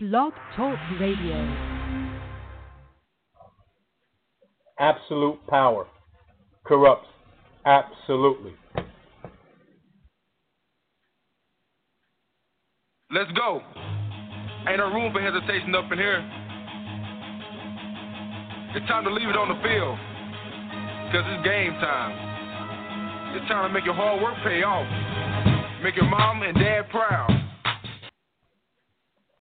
Blog Talk Radio. Absolute power corrupts absolutely. Let's go. Ain't no room for hesitation up in here. It's time to leave it on the field. Because it's game time. It's time to make your hard work pay off. Make your mom and dad proud.